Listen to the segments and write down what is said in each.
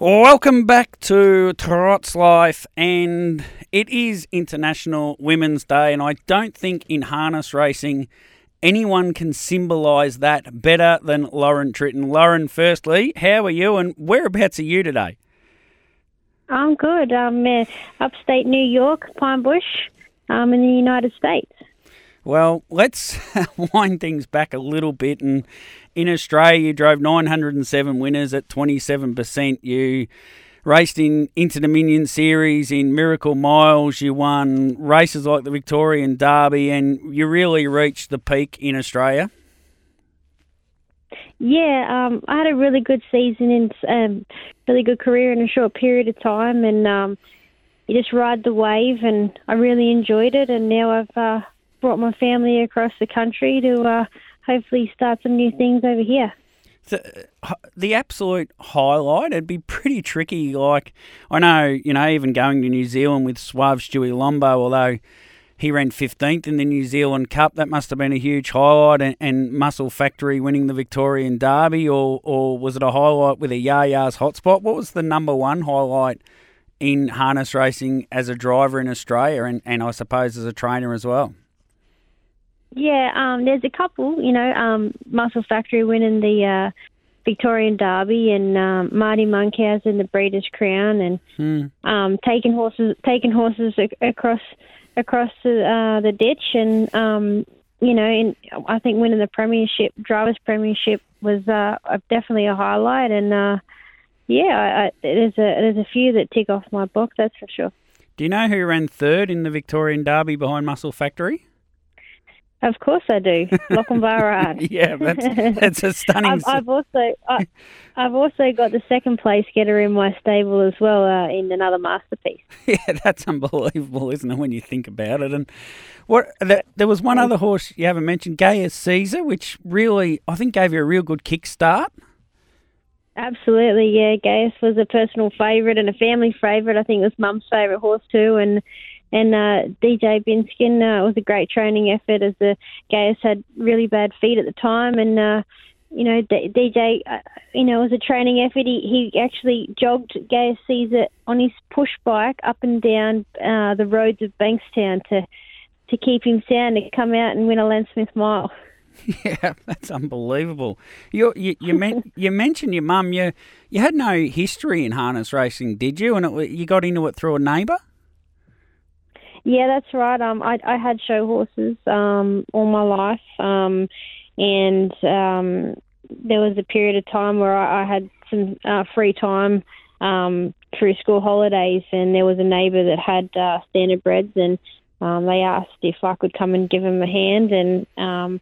Welcome back to Trot's Life, and it is International Women's Day, and I don't think in harness racing anyone can symbolise that better than Lauren Tritton. Lauren, firstly, how are you, and whereabouts are you today? I'm good. I'm uh, upstate New York, Pine Bush, I'm in the United States. Well, let's wind things back a little bit. And in Australia, you drove 907 winners at 27%. You raced in Inter Dominion Series, in Miracle Miles. You won races like the Victorian Derby, and you really reached the peak in Australia. Yeah, um, I had a really good season and um, really good career in a short period of time, and um, you just ride the wave, and I really enjoyed it. And now I've uh, brought my family across the country to uh, hopefully start some new things over here. The, the absolute highlight, it'd be pretty tricky. Like, I know, you know, even going to New Zealand with Suave Stuey Lombo, although he ran 15th in the New Zealand Cup, that must have been a huge highlight. And, and Muscle Factory winning the Victorian Derby, or, or was it a highlight with a Yayas Hotspot? What was the number one highlight in harness racing as a driver in Australia and, and I suppose as a trainer as well? Yeah, um, there's a couple. You know, um, Muscle Factory winning the uh, Victorian Derby, and um, Marty Monkhouse in the Breeders' Crown, and hmm. um, taking horses taking horses ac- across across the, uh, the ditch, and um, you know, and I think winning the Premiership, Drivers' Premiership, was uh, definitely a highlight, and uh, yeah, I, I, there's a there's a few that tick off my book, that's for sure. Do you know who ran third in the Victorian Derby behind Muscle Factory? Of course I do. Lochinvar yeah, that's, that's a stunning. I've, I've also I, have also got the second place getter in my stable as well uh, in another masterpiece. Yeah, that's unbelievable, isn't it? When you think about it, and what the, there was one other horse you haven't mentioned, Gaius Caesar, which really I think gave you a real good kickstart. Absolutely, yeah. Gaius was a personal favourite and a family favourite. I think it was Mum's favourite horse too, and and uh, DJ Binskin uh, was a great training effort as the Gaius had really bad feet at the time, and uh, you know D- DJ, uh, you know, was a training effort. He, he actually jogged Gaius Caesar on his push bike up and down uh, the roads of Bankstown to to keep him sound to come out and win a Len Smith Mile. Yeah, that's unbelievable. You you you, men, you mentioned your mum. You you had no history in harness racing, did you? And it, you got into it through a neighbour. Yeah, that's right. Um, I I had show horses um all my life. Um, and um, there was a period of time where I, I had some uh, free time um through school holidays, and there was a neighbour that had uh, standardbreds, and um, they asked if I could come and give them a hand, and um,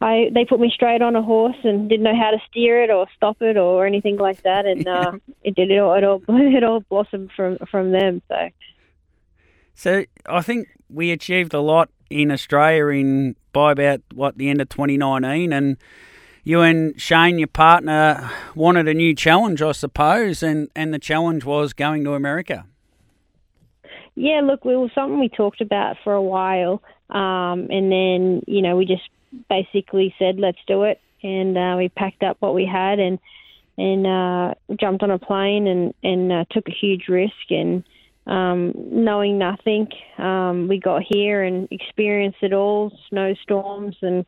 I they put me straight on a horse and didn't know how to steer it or stop it or anything like that, and uh, it did it all it all it all blossomed from from them. So. So I think we achieved a lot in Australia in by about what the end of 2019, and you and Shane, your partner, wanted a new challenge, I suppose, and and the challenge was going to America. Yeah, look, it was something we talked about for a while, um, and then you know we just basically said let's do it, and uh, we packed up what we had and and uh, jumped on a plane and and uh, took a huge risk and um, knowing nothing. Um, we got here and experienced it all, snowstorms and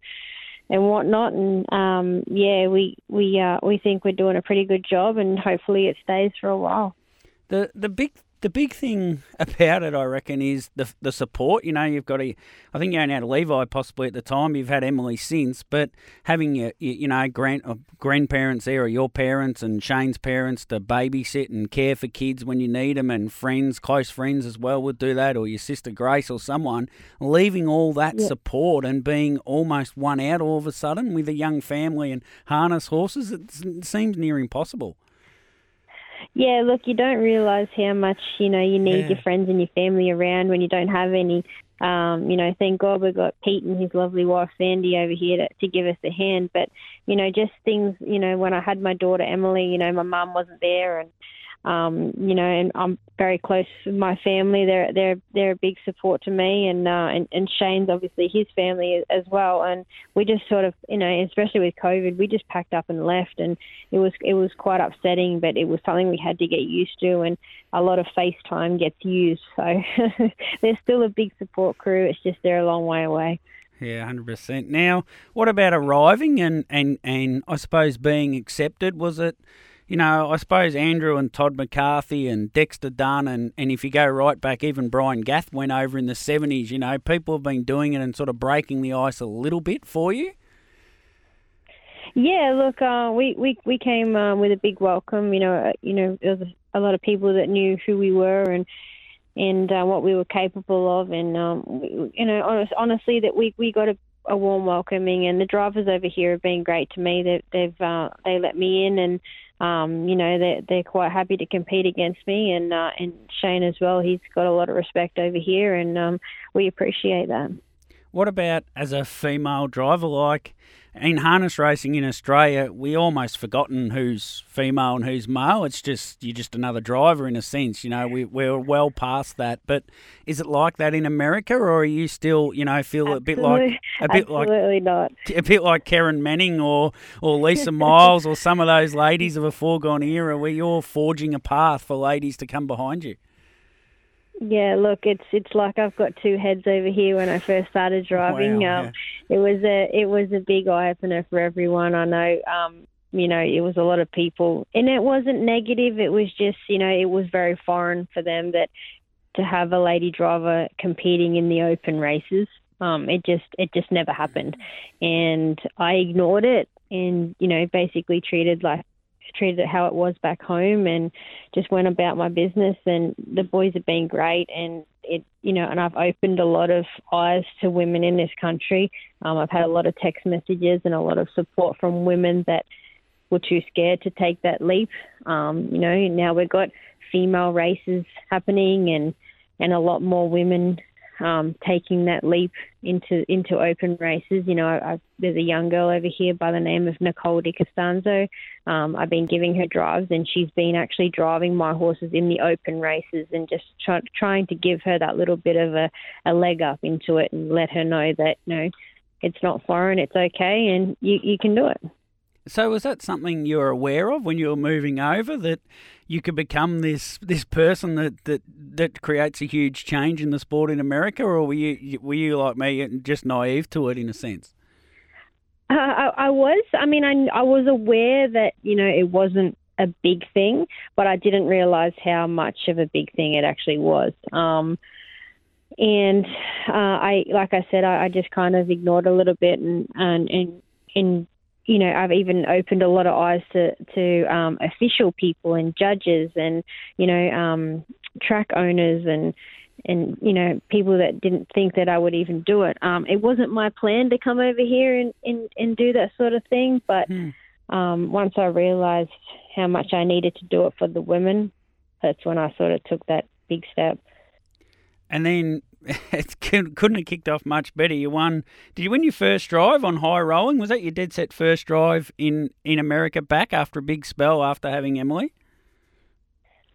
and whatnot. And um, yeah, we we uh, we think we're doing a pretty good job, and hopefully it stays for a while. The the big the big thing about it, I reckon, is the the support. You know, you've got a, I think you only had Levi possibly at the time. You've had Emily since, but having your, you know, grand uh, grandparents there, or your parents and Shane's parents to babysit and care for kids when you need them, and friends, close friends as well would do that, or your sister Grace or someone, leaving all that Yeah. support and being almost one out all of a sudden with a young family and harness horses, it seems near impossible. Yeah, look, you don't realise how much you know you need Yeah. your friends and your family around when you don't have any. Um, you know, thank God we've got Pete and his lovely wife Sandy over here to, to give us a hand. But you know, just things. You know, when I had my daughter Emily, you know, my mum wasn't there, and um, you know, and I'm very close with my family. They're they're they're a big support to me, and uh, and and Shane's obviously his family as well. And we just sort of, you know, especially with COVID, we just packed up and left, and it was it was quite upsetting, but it was something we had to get used to, and a lot of FaceTime gets used. So there's still a big support crew. It's just they're a long way away. Yeah, hundred percent. Now, what about arriving and, and, and I suppose being accepted? Was it, you know, I suppose Andrew and Todd McCarthy and Dexter Dunn and, and if you go right back, even Brian Gath went over in the seventies. You know, people have been doing it and sort of breaking the ice a little bit for you. Yeah, look, uh, we we we came uh, with a big welcome. You know, uh, you know, there was a lot of people that knew who we were and and uh, what we were capable of, and um, we, you know, honest, honestly, that we we got a, a warm welcoming, and the drivers over here have been great to me. They, they've uh, they let me in, and um, you know, they're they're quite happy to compete against me, and uh, and Shane as well. He's got a lot of respect over here, and um, we appreciate that. What about as a female driver? Like in harness racing in Australia, we almost forgotten who's female and who's male. It's just you're just another driver in a sense. You know, we we're well past that. But is it like that in America, or are you still, you know, feel a bit like a bit like Absolutely not. a bit like Kerryn Manning or or Lisa Miles or some of those ladies of a foregone era, where you're forging a path for ladies to come behind you? Yeah, look, it's it's like I've got two heads over here. When I first started driving, Wow, um, it was a it was a big eye opener for everyone. I know, um, you know, it was a lot of people, and it wasn't negative. It was just, you know, it was very foreign for them that to have a lady driver competing in the open races. Um, it just it just never happened, and I ignored it, and you know, basically treated like treated it how it was back home and just went about my business and the boys have been great and it you know and I've opened a lot of eyes to women in this country. Um, I've had a lot of text messages and a lot of support from women that were too scared to take that leap. Um, you know, now we've got female races happening and and a lot more women um, taking that leap into into open races. You know, I, I, there's a young girl over here by the name of Nicole Di Costanzo. Um, I've been giving her drives, and she's been actually driving my horses in the open races, and just try, trying to give her that little bit of a, a leg up into it, and let her know that you know it's not foreign, it's okay, and you you can do it. So was that something you were aware of when you were moving over that you could become this this person that, that, that creates a huge change in the sport in America, or were you were you like me just naive to it in a sense? Uh, I, I was. I mean, I, I was aware that you know it wasn't a big thing, but I didn't realize how much of a big thing it actually was. Um, and uh, I, like I said, I, I just kind of ignored a little bit, and and and, and you know, I've even opened a lot of eyes to to um, official people and judges, and you know, um, track owners and and you know people that didn't think that I would even do it. Um, it wasn't my plan to come over here and, and, and do that sort of thing, but Hmm. um, once I realised how much I needed to do it for the women, that's when I sort of took that big step. And then it couldn't have kicked off much better. You won. Did you win your first drive on high rolling? Was that your dead set first drive in in America back after a big spell after having Emily?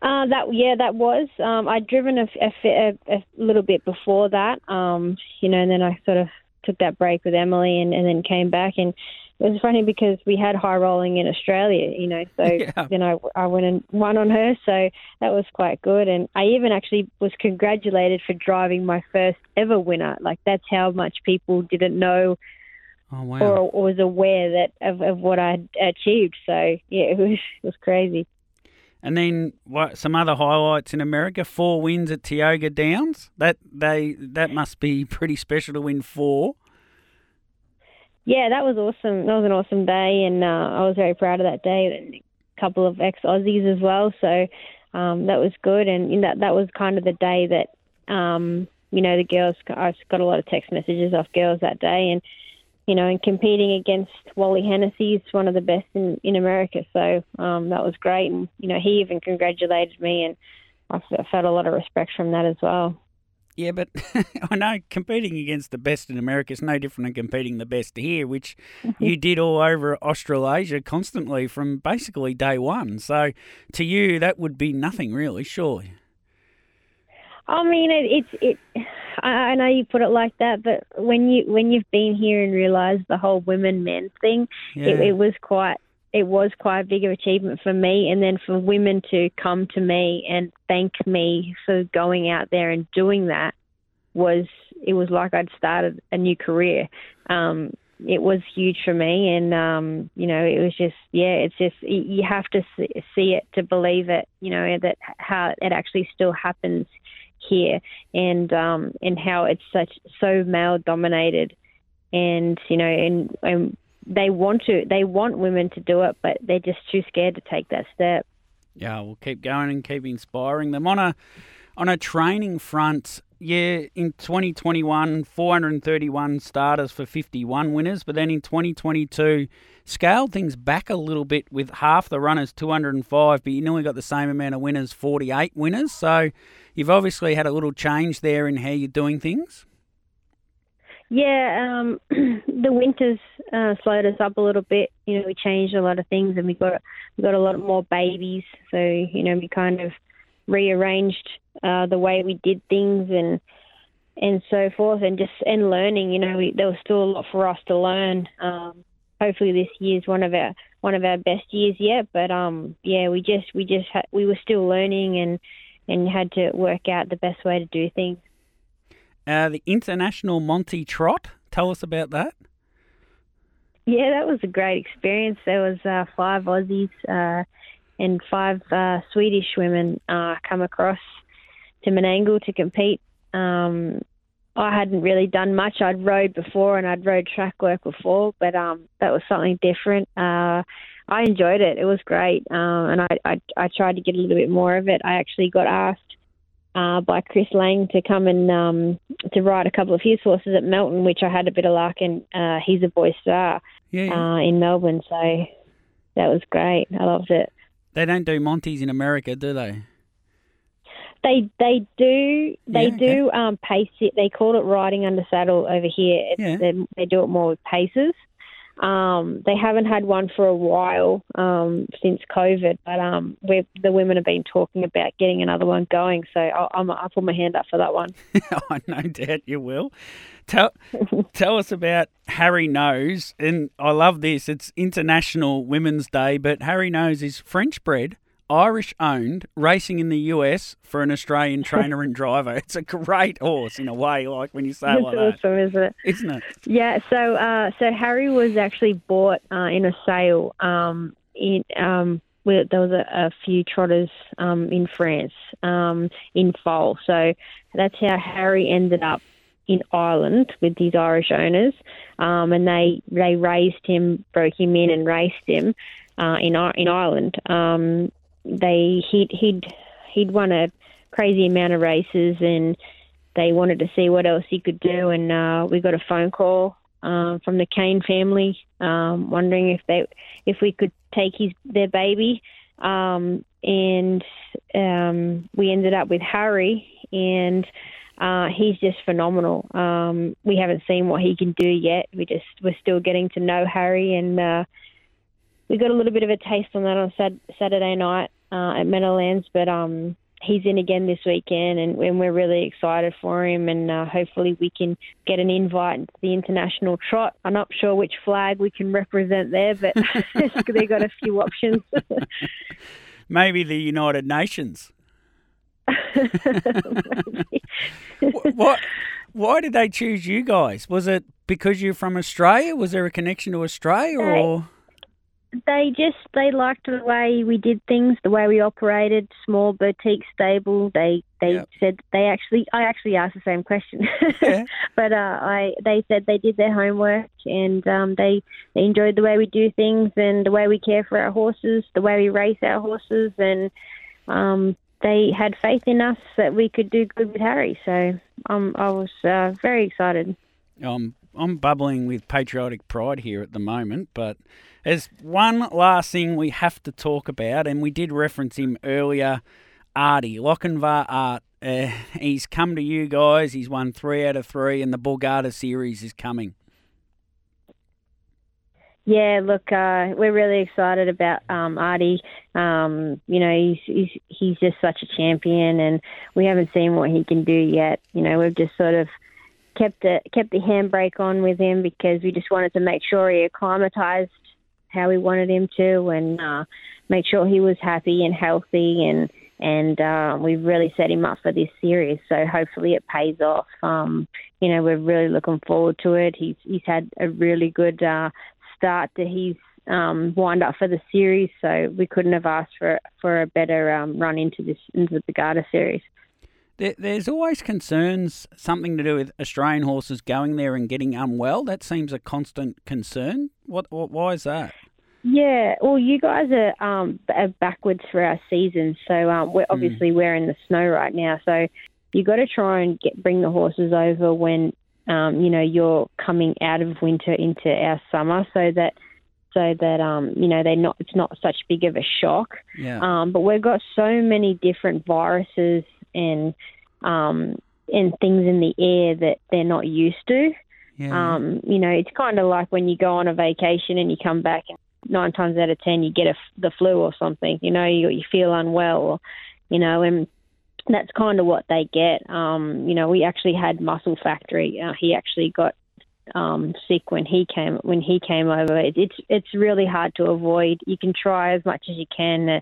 Uh, that yeah, that was. Um, I'd driven a, a, a, a little bit before that, um, you know, and then I sort of took that break with Emily, and, and then came back. And it was funny because we had high rolling in Australia, you know, so Yeah. then I, I went and won on her, so that was quite good. And I even actually was congratulated for driving my first ever winner. Like that's how much people didn't know Oh wow! or, or was aware that of, of what I'd achieved. So yeah, it was it was crazy. And then what? Some other highlights in America: four wins at Tioga Downs. That they that must be pretty special to win four. Yeah, that was awesome. That was an awesome day, and uh, I was very proud of that day. And a couple of ex Aussies as well, so um, that was good. And that that was kind of the day that um, you know the girls. I got a lot of text messages off girls that day, and you know, and competing against Wally Hennessy is one of the best in, in America. So um, that was great. And, you know, he even congratulated me, and I felt a lot of respect from that as well. Yeah, but I know competing against the best in America is no different than competing the best here, which mm-hmm. you did all over Australasia constantly from basically day one. So to you, that would be nothing really, surely. I mean, it, it's it. I know you put it like that, but when you when you've been here and realised the whole women men thing, yeah. it, it was quite it was quite a big achievement for me. And then for women to come to me and thank me for going out there and doing that was it was like I'd started a new career. Um, it was huge for me, and um, you know, it was just yeah, it's just you have to see it to believe it. You know that how it actually still happens here, and um, and how it's such so male dominated, and you know, and, and they want to they want women to do it, but they're just too scared to take that step. Yeah, we'll keep going and keep inspiring them on a on a training front. Yeah, in 2021, 431 starters for 51 winners, but then in 2022, scaled things back a little bit with half the runners, 205, but you nearly got the same amount of winners, 48 winners. So you've obviously had a little change there in how you're doing things. Yeah, um, the winters uh, slowed us up a little bit. You know, we changed a lot of things, and we got we got a lot more babies. So you know, we kind of rearranged uh, the way we did things and and so forth, and just and learning. You know, we, there was still a lot for us to learn. Um, hopefully, this year's one of our one of our best years yet. But um, yeah, we just we just ha- we were still learning and and had to work out the best way to do things. Uh, the International Monty Trot. Tell us about that. Yeah, that was a great experience. There was uh, five Aussies uh, and five uh, Swedish women uh, come across to Menangle to compete. Um, I hadn't really done much. I'd rode before and I'd rode track work before, but um, that was something different. Uh, I enjoyed it. It was great, um, and I, I I tried to get a little bit more of it. I actually got asked uh, by Chris Lang to come and um, to ride a couple of his horses at Melton, which I had a bit of luck, and uh, he's a boy star yeah, yeah. Uh, in Melbourne. So that was great. I loved it. They don't do Monties in America, do they? They they do they yeah, do um, pace it. They call it riding under saddle over here. yeah. They, they do it more with paces. Um, they haven't had one for a while um, since COVID, but um, the women have been talking about getting another one going. So I'll, I'll, I'll put my hand up for that one. I no doubt you will. Tell tell us about Harry Knows, and I love this. It's International Women's Day, but Harry Knows is French bred Irish owned, racing in the US for an Australian trainer and driver. It's a great horse in a way, like when you say it like awesome, that. isn't it? Isn't it? Yeah. So, uh, so Harry was actually bought uh, in a sale. Um, in um, where there was a, a few trotters um, in France um, in Foal. So that's how Harry ended up in Ireland with these Irish owners, um, and they they raised him, broke him in, and raced him uh, in in Ireland. Um, they he'd he'd he'd won a crazy amount of races and they wanted to see what else he could do and uh, we got a phone call um, from the Kane family um, wondering if they if we could take his their baby um, and um, we ended up with Harry and uh, he's just phenomenal. Um, we haven't seen what he can do yet. We just we're still getting to know Harry and uh, we got a little bit of a taste on that on Saturday night uh, at Meadowlands, but um, he's in again this weekend, and, and we're really excited for him. And uh, hopefully, we can get an invite to the international trot. I'm not sure which flag we can represent there, but they've got a few options. Maybe the United Nations. what? Why did they choose you guys? Was it because you're from Australia? Was there a connection to Australia, or? They just they liked the way we did things, the way we operated, small boutique stable. They they yep. said they actually I actually asked the same question, yeah. but uh, I they said they did their homework and um, they they enjoyed the way we do things and the way we care for our horses, the way we race our horses, and um, they had faith in us that we could do good with Harry. So um, I was uh, very excited. I'm I'm bubbling with patriotic pride here at the moment, but there's one last thing we have to talk about, and we did reference him earlier. Artie Lochinvar Art. Uh, he's come to you guys. He's won three out of three, and the Borgata series is coming. Yeah, look, uh, we're really excited about um, Artie. Um, you know, he's, he's he's just such a champion, and we haven't seen what he can do yet. You know, we've just sort of kept the kept the handbrake on with him because we just wanted to make sure he acclimatized how we wanted him to, and uh, make sure he was happy and healthy, and and uh, we've really set him up for this series. So hopefully it pays off. Um, you know, we're really looking forward to it. He's he's had a really good uh, start to his um, wind up for the series, so we couldn't have asked for for a better um, run into this into the Borgata series. There, there's always concerns, something to do with Australian horses going there and getting unwell. That seems a constant concern. What, what why is that? Yeah, well, you guys are, um, are backwards for our season, so um, we're obviously mm. we're in the snow right now. So you got to try and get bring the horses over when um, you know, you're coming out of winter into our summer, so that so that um, you know they're not it's not such big of a shock. Yeah. Um, but we've got so many different viruses and um, and things in the air that they're not used to. Yeah. Um, you know, it's kind of like when you go on a vacation and you come back and nine times out of ten you get a, the flu or something. You know, you you feel unwell, or, you know, and that's kind of what they get. Um, you know, we actually had Muscle Factory. Uh, he actually got um, sick when he came when he came over. It, it's it's really hard to avoid. You can try as much as you can. Uh,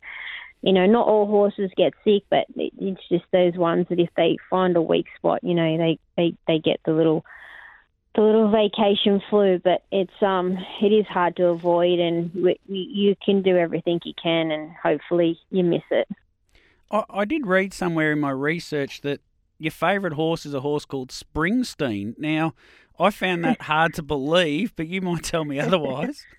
you know, not all horses get sick, but it, it's just those ones that if they find a weak spot, you know, they they they get the little the little vacation flu. But it's um it is hard to avoid, and we, you can do everything you can, and hopefully you miss it. I, I did read somewhere in my research that your favourite horse is a horse called Springsteen. Now, I found that hard to believe, but you might tell me otherwise.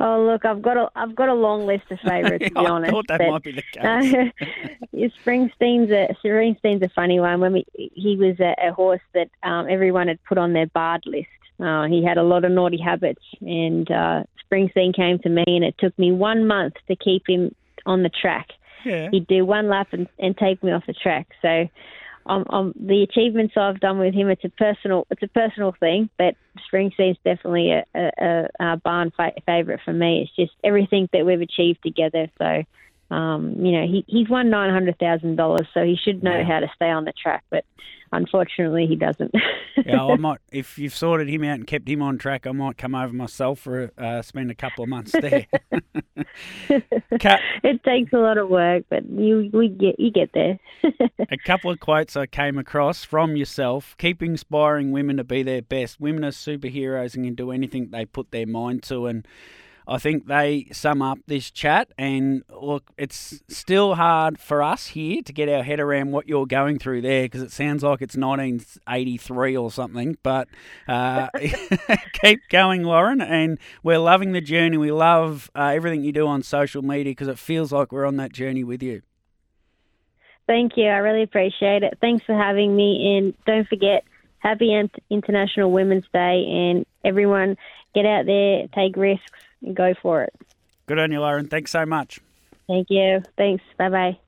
Oh look, I've got a I've got a long list of favourites to be I honest. I thought that but, might be the case. Uh, Springsteen's a Springsteen's a funny one. When we he was a, a horse that um, everyone had put on their barred list. Uh, he had a lot of naughty habits, and uh, Springsteen came to me, and it took me one month to keep him on the track yeah. he'd do one lap and, and take me off the track. So, um, um, the achievements I've done with him, it's a personal, it's a personal thing. But Springsteen's definitely a, a, a barn fa- favourite for me. It's just everything that we've achieved together. So, um, you know, he he's won nine hundred thousand dollars, so he should know how to stay on the track. But unfortunately, he doesn't. yeah, I might. If you've sorted him out and kept him on track, I might come over myself for uh, spend a couple of months there. It takes a lot of work, but you we get you get there. a couple of quotes I came across from yourself: "Keep inspiring women to be their best. Women are superheroes and can do anything they put their mind to." And I think they sum up this chat. And look, it's still hard for us here to get our head around what you're going through there because it sounds like it's 1983 or something. But uh, keep going, Lauren. And we're loving the journey. We love uh, everything you do on social media because it feels like we're on that journey with you. Thank you. I really appreciate it. Thanks for having me. And don't forget, happy International Women's Day. And everyone, get out there, take risks go for it. Good on you, Lauren. Thanks so much. Thank you. Thanks. Bye bye.